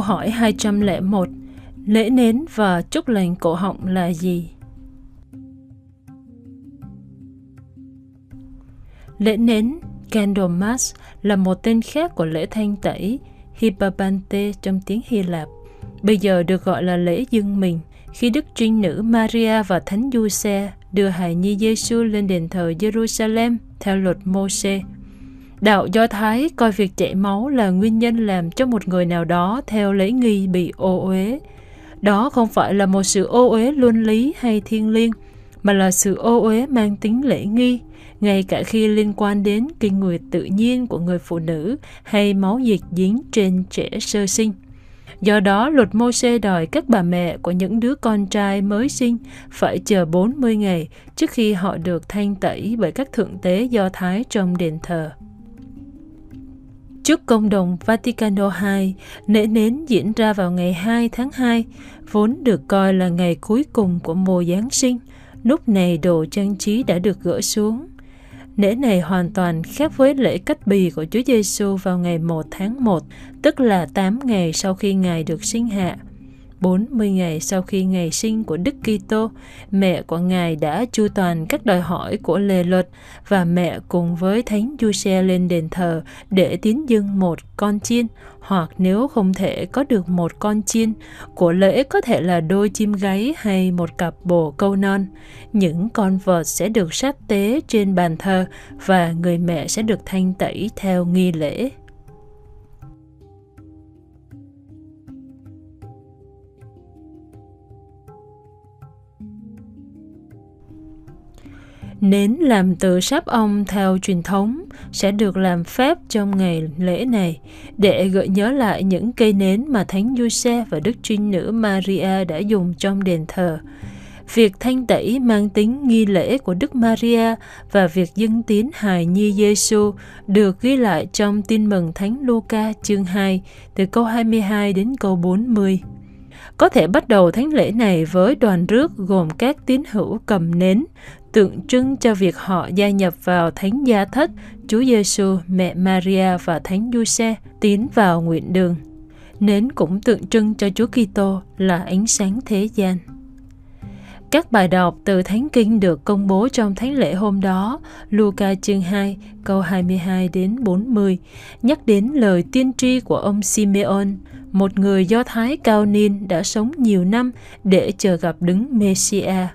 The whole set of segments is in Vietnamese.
Câu hỏi 201 Lễ nến và chúc lành cổ họng là gì? Lễ nến, Candlemas, là một tên khác của lễ thanh tẩy Hippabante trong tiếng Hy Lạp. Bây giờ được gọi là lễ dâng mình, khi Đức Trinh Nữ Maria và Thánh Giuse đưa hài nhi Giêsu lên đền thờ Jerusalem theo luật Môse Đạo Do Thái coi việc chảy máu là nguyên nhân làm cho một người nào đó theo lễ nghi bị ô uế. Đó không phải là một sự ô uế luân lý hay thiên liêng, mà là sự ô uế mang tính lễ nghi, ngay cả khi liên quan đến kinh nguyệt tự nhiên của người phụ nữ hay máu dịch dính trên trẻ sơ sinh. Do đó, luật mô xê đòi các bà mẹ của những đứa con trai mới sinh phải chờ 40 ngày trước khi họ được thanh tẩy bởi các thượng tế do Thái trong đền thờ. Trước công đồng Vaticano II, lễ nến diễn ra vào ngày 2 tháng 2, vốn được coi là ngày cuối cùng của mùa Giáng sinh. Lúc này đồ trang trí đã được gỡ xuống. Lễ này hoàn toàn khác với lễ cắt bì của Chúa Giêsu vào ngày 1 tháng 1, tức là 8 ngày sau khi Ngài được sinh hạ. 40 ngày sau khi ngày sinh của Đức Kitô, mẹ của Ngài đã chu toàn các đòi hỏi của lề luật và mẹ cùng với Thánh Giuse lên đền thờ để tiến dâng một con chiên hoặc nếu không thể có được một con chiên, của lễ có thể là đôi chim gáy hay một cặp bồ câu non. Những con vật sẽ được sát tế trên bàn thờ và người mẹ sẽ được thanh tẩy theo nghi lễ. Nến làm từ sáp ong theo truyền thống sẽ được làm phép trong ngày lễ này để gợi nhớ lại những cây nến mà Thánh Giuse và Đức Trinh Nữ Maria đã dùng trong đền thờ. Việc thanh tẩy mang tính nghi lễ của Đức Maria và việc dâng tín hài nhi Giêsu được ghi lại trong tin mừng Thánh Luca chương 2 từ câu 22 đến câu 40. Có thể bắt đầu thánh lễ này với đoàn rước gồm các tín hữu cầm nến, tượng trưng cho việc họ gia nhập vào thánh gia thất, Chúa Giêsu, mẹ Maria và thánh Giuse tiến vào nguyện đường. Nến cũng tượng trưng cho Chúa Kitô là ánh sáng thế gian. Các bài đọc từ Thánh Kinh được công bố trong thánh lễ hôm đó, Luca chương 2, câu 22 đến 40, nhắc đến lời tiên tri của ông Simeon, một người Do Thái cao niên đã sống nhiều năm để chờ gặp đứng Messiah.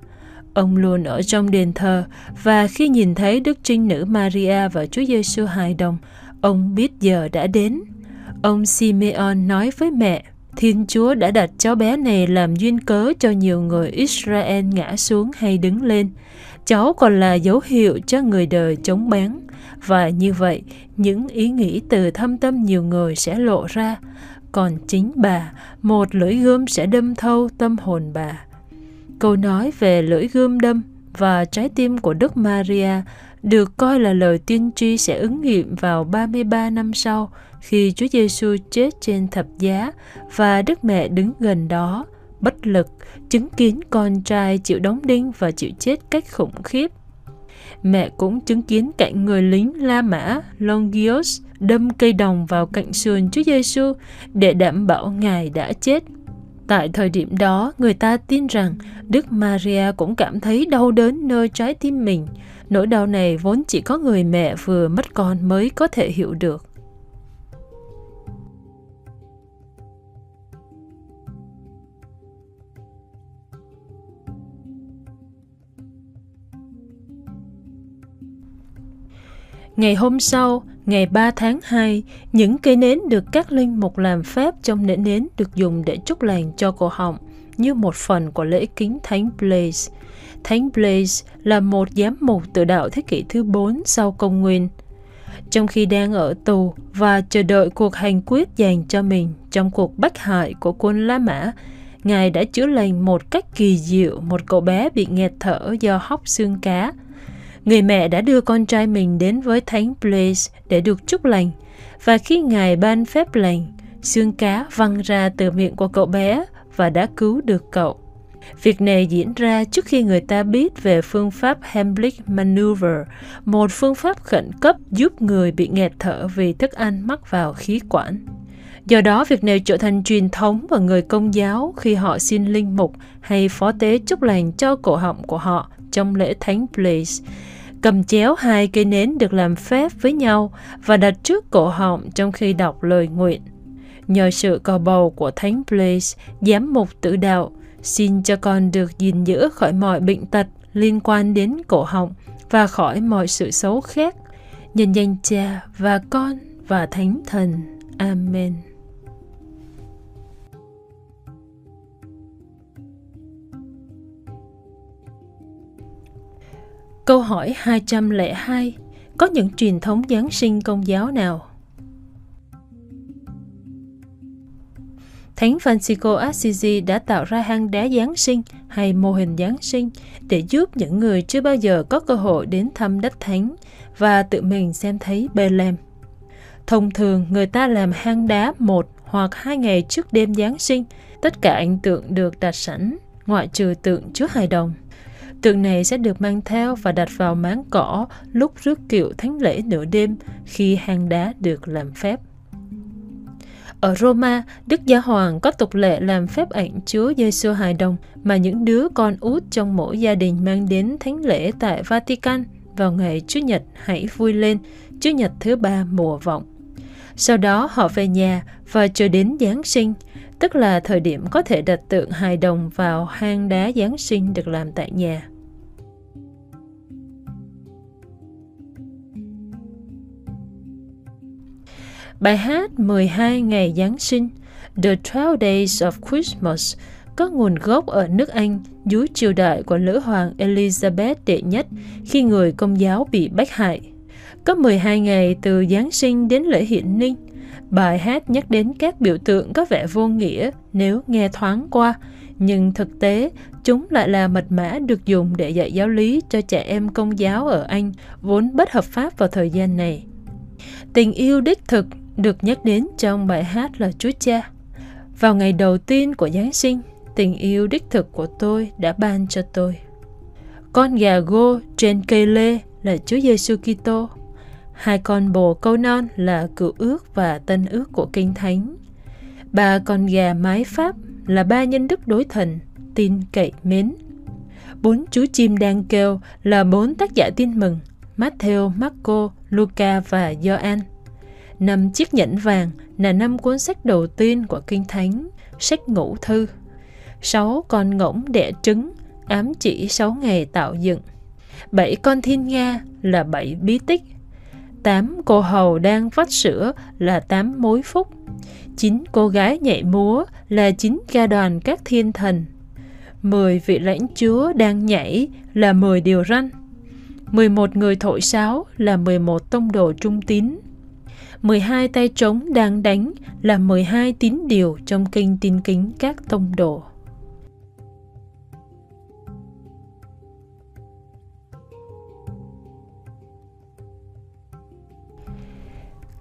Ông luôn ở trong đền thờ và khi nhìn thấy Đức Trinh Nữ Maria và Chúa Giêsu hài đồng, ông biết giờ đã đến. Ông Simeon nói với mẹ, Thiên Chúa đã đặt cháu bé này làm duyên cớ cho nhiều người Israel ngã xuống hay đứng lên. Cháu còn là dấu hiệu cho người đời chống bán. Và như vậy, những ý nghĩ từ thâm tâm nhiều người sẽ lộ ra. Còn chính bà, một lưỡi gươm sẽ đâm thâu tâm hồn bà. Câu nói về lưỡi gươm đâm và trái tim của Đức Maria được coi là lời tiên tri sẽ ứng nghiệm vào 33 năm sau khi Chúa Giêsu chết trên thập giá và Đức Mẹ đứng gần đó, bất lực, chứng kiến con trai chịu đóng đinh và chịu chết cách khủng khiếp. Mẹ cũng chứng kiến cạnh người lính La Mã Longius đâm cây đồng vào cạnh sườn Chúa Giêsu để đảm bảo Ngài đã chết Tại thời điểm đó, người ta tin rằng Đức Maria cũng cảm thấy đau đớn nơi trái tim mình. Nỗi đau này vốn chỉ có người mẹ vừa mất con mới có thể hiểu được. Ngày hôm sau, ngày 3 tháng 2, những cây nến được các linh mục làm phép trong nến nến được dùng để chúc lành cho cổ họng như một phần của lễ kính Thánh Blaise. Thánh Blaise là một giám mục tự đạo thế kỷ thứ 4 sau công nguyên. Trong khi đang ở tù và chờ đợi cuộc hành quyết dành cho mình trong cuộc bách hại của quân La Mã, Ngài đã chữa lành một cách kỳ diệu một cậu bé bị nghẹt thở do hóc xương cá – người mẹ đã đưa con trai mình đến với Thánh Blaise để được chúc lành. Và khi Ngài ban phép lành, xương cá văng ra từ miệng của cậu bé và đã cứu được cậu. Việc này diễn ra trước khi người ta biết về phương pháp Heimlich Maneuver, một phương pháp khẩn cấp giúp người bị nghẹt thở vì thức ăn mắc vào khí quản. Do đó, việc này trở thành truyền thống của người công giáo khi họ xin linh mục hay phó tế chúc lành cho cổ họng của họ trong lễ Thánh Blaise cầm chéo hai cây nến được làm phép với nhau và đặt trước cổ họng trong khi đọc lời nguyện. Nhờ sự cầu bầu của Thánh Blaise, giám mục tự đạo, xin cho con được gìn giữ khỏi mọi bệnh tật liên quan đến cổ họng và khỏi mọi sự xấu khác. Nhân danh cha và con và Thánh Thần. Amen. Câu hỏi 202 Có những truyền thống Giáng sinh công giáo nào? Thánh Francisco Assisi đã tạo ra hang đá Giáng sinh hay mô hình Giáng sinh để giúp những người chưa bao giờ có cơ hội đến thăm đất thánh và tự mình xem thấy Bethlehem. Thông thường, người ta làm hang đá một hoặc hai ngày trước đêm Giáng sinh. Tất cả ảnh tượng được đặt sẵn, ngoại trừ tượng Chúa Hài Đồng. Tượng này sẽ được mang theo và đặt vào máng cỏ lúc rước kiệu thánh lễ nửa đêm khi hang đá được làm phép. Ở Roma, Đức Giáo Hoàng có tục lệ làm phép ảnh Chúa Giêsu hài đồng mà những đứa con út trong mỗi gia đình mang đến thánh lễ tại Vatican vào ngày Chủ nhật hãy vui lên, Chủ nhật thứ ba mùa vọng. Sau đó họ về nhà và chờ đến Giáng sinh, tức là thời điểm có thể đặt tượng hài đồng vào hang đá Giáng sinh được làm tại nhà. Bài hát 12 ngày Giáng sinh The 12 Days of Christmas có nguồn gốc ở nước Anh dưới triều đại của nữ hoàng Elizabeth đệ nhất khi người công giáo bị bách hại. Có 12 ngày từ Giáng sinh đến lễ hiện ninh. Bài hát nhắc đến các biểu tượng có vẻ vô nghĩa nếu nghe thoáng qua, nhưng thực tế chúng lại là mật mã được dùng để dạy giáo lý cho trẻ em công giáo ở Anh vốn bất hợp pháp vào thời gian này. Tình yêu đích thực được nhắc đến trong bài hát là Chúa Cha. Vào ngày đầu tiên của Giáng sinh, tình yêu đích thực của tôi đã ban cho tôi. Con gà gô trên cây lê là Chúa Giêsu Kitô. Hai con bồ câu non là cựu ước và tân ước của Kinh Thánh. Ba con gà mái Pháp là ba nhân đức đối thần, tin cậy mến. Bốn chú chim đang kêu là bốn tác giả tin mừng, Matthew, Marco, Luca và Gioan. Năm chiếc nhẫn vàng là năm cuốn sách đầu tiên của Kinh Thánh, sách ngũ thư. Sáu con ngỗng đẻ trứng, ám chỉ sáu ngày tạo dựng. Bảy con thiên nga là bảy bí tích. Tám cô hầu đang vắt sữa là tám mối phúc. Chín cô gái nhảy múa là chín ca đoàn các thiên thần. Mười vị lãnh chúa đang nhảy là mười điều răn. Mười một người thổi sáo là mười một tông đồ trung tín. 12 tay trống đang đánh là 12 tín điều trong kinh tin kính các tông đồ.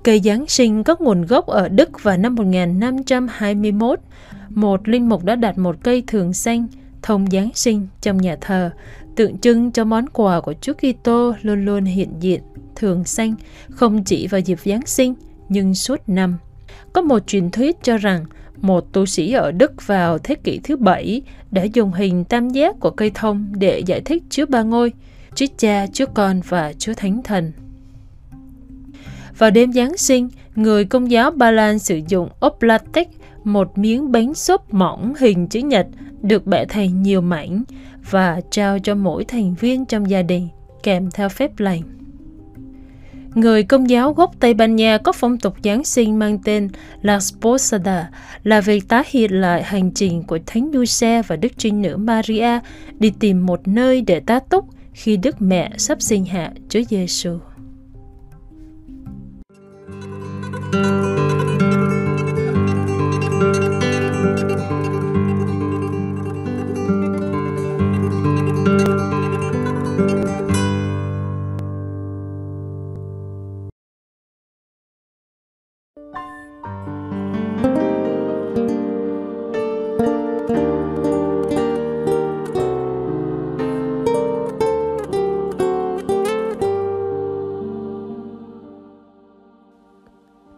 Cây Giáng sinh có nguồn gốc ở Đức vào năm 1521. Một linh mục đã đặt một cây thường xanh thông Giáng sinh trong nhà thờ, tượng trưng cho món quà của Chúa Kitô luôn luôn hiện diện thường xanh không chỉ vào dịp Giáng sinh nhưng suốt năm. Có một truyền thuyết cho rằng một tu sĩ ở Đức vào thế kỷ thứ bảy đã dùng hình tam giác của cây thông để giải thích Chúa Ba Ngôi, Chúa Cha, Chúa Con và Chúa Thánh Thần. Vào đêm Giáng sinh, người công giáo Ba Lan sử dụng oplatek, một miếng bánh xốp mỏng hình chữ nhật được bẻ thành nhiều mảnh và trao cho mỗi thành viên trong gia đình kèm theo phép lành. Người công giáo gốc Tây Ban Nha có phong tục Giáng sinh mang tên La Sposada là việc tái hiện lại hành trình của Thánh Giuse và Đức Trinh Nữ Maria đi tìm một nơi để tá túc khi Đức Mẹ sắp sinh hạ Chúa Giêsu.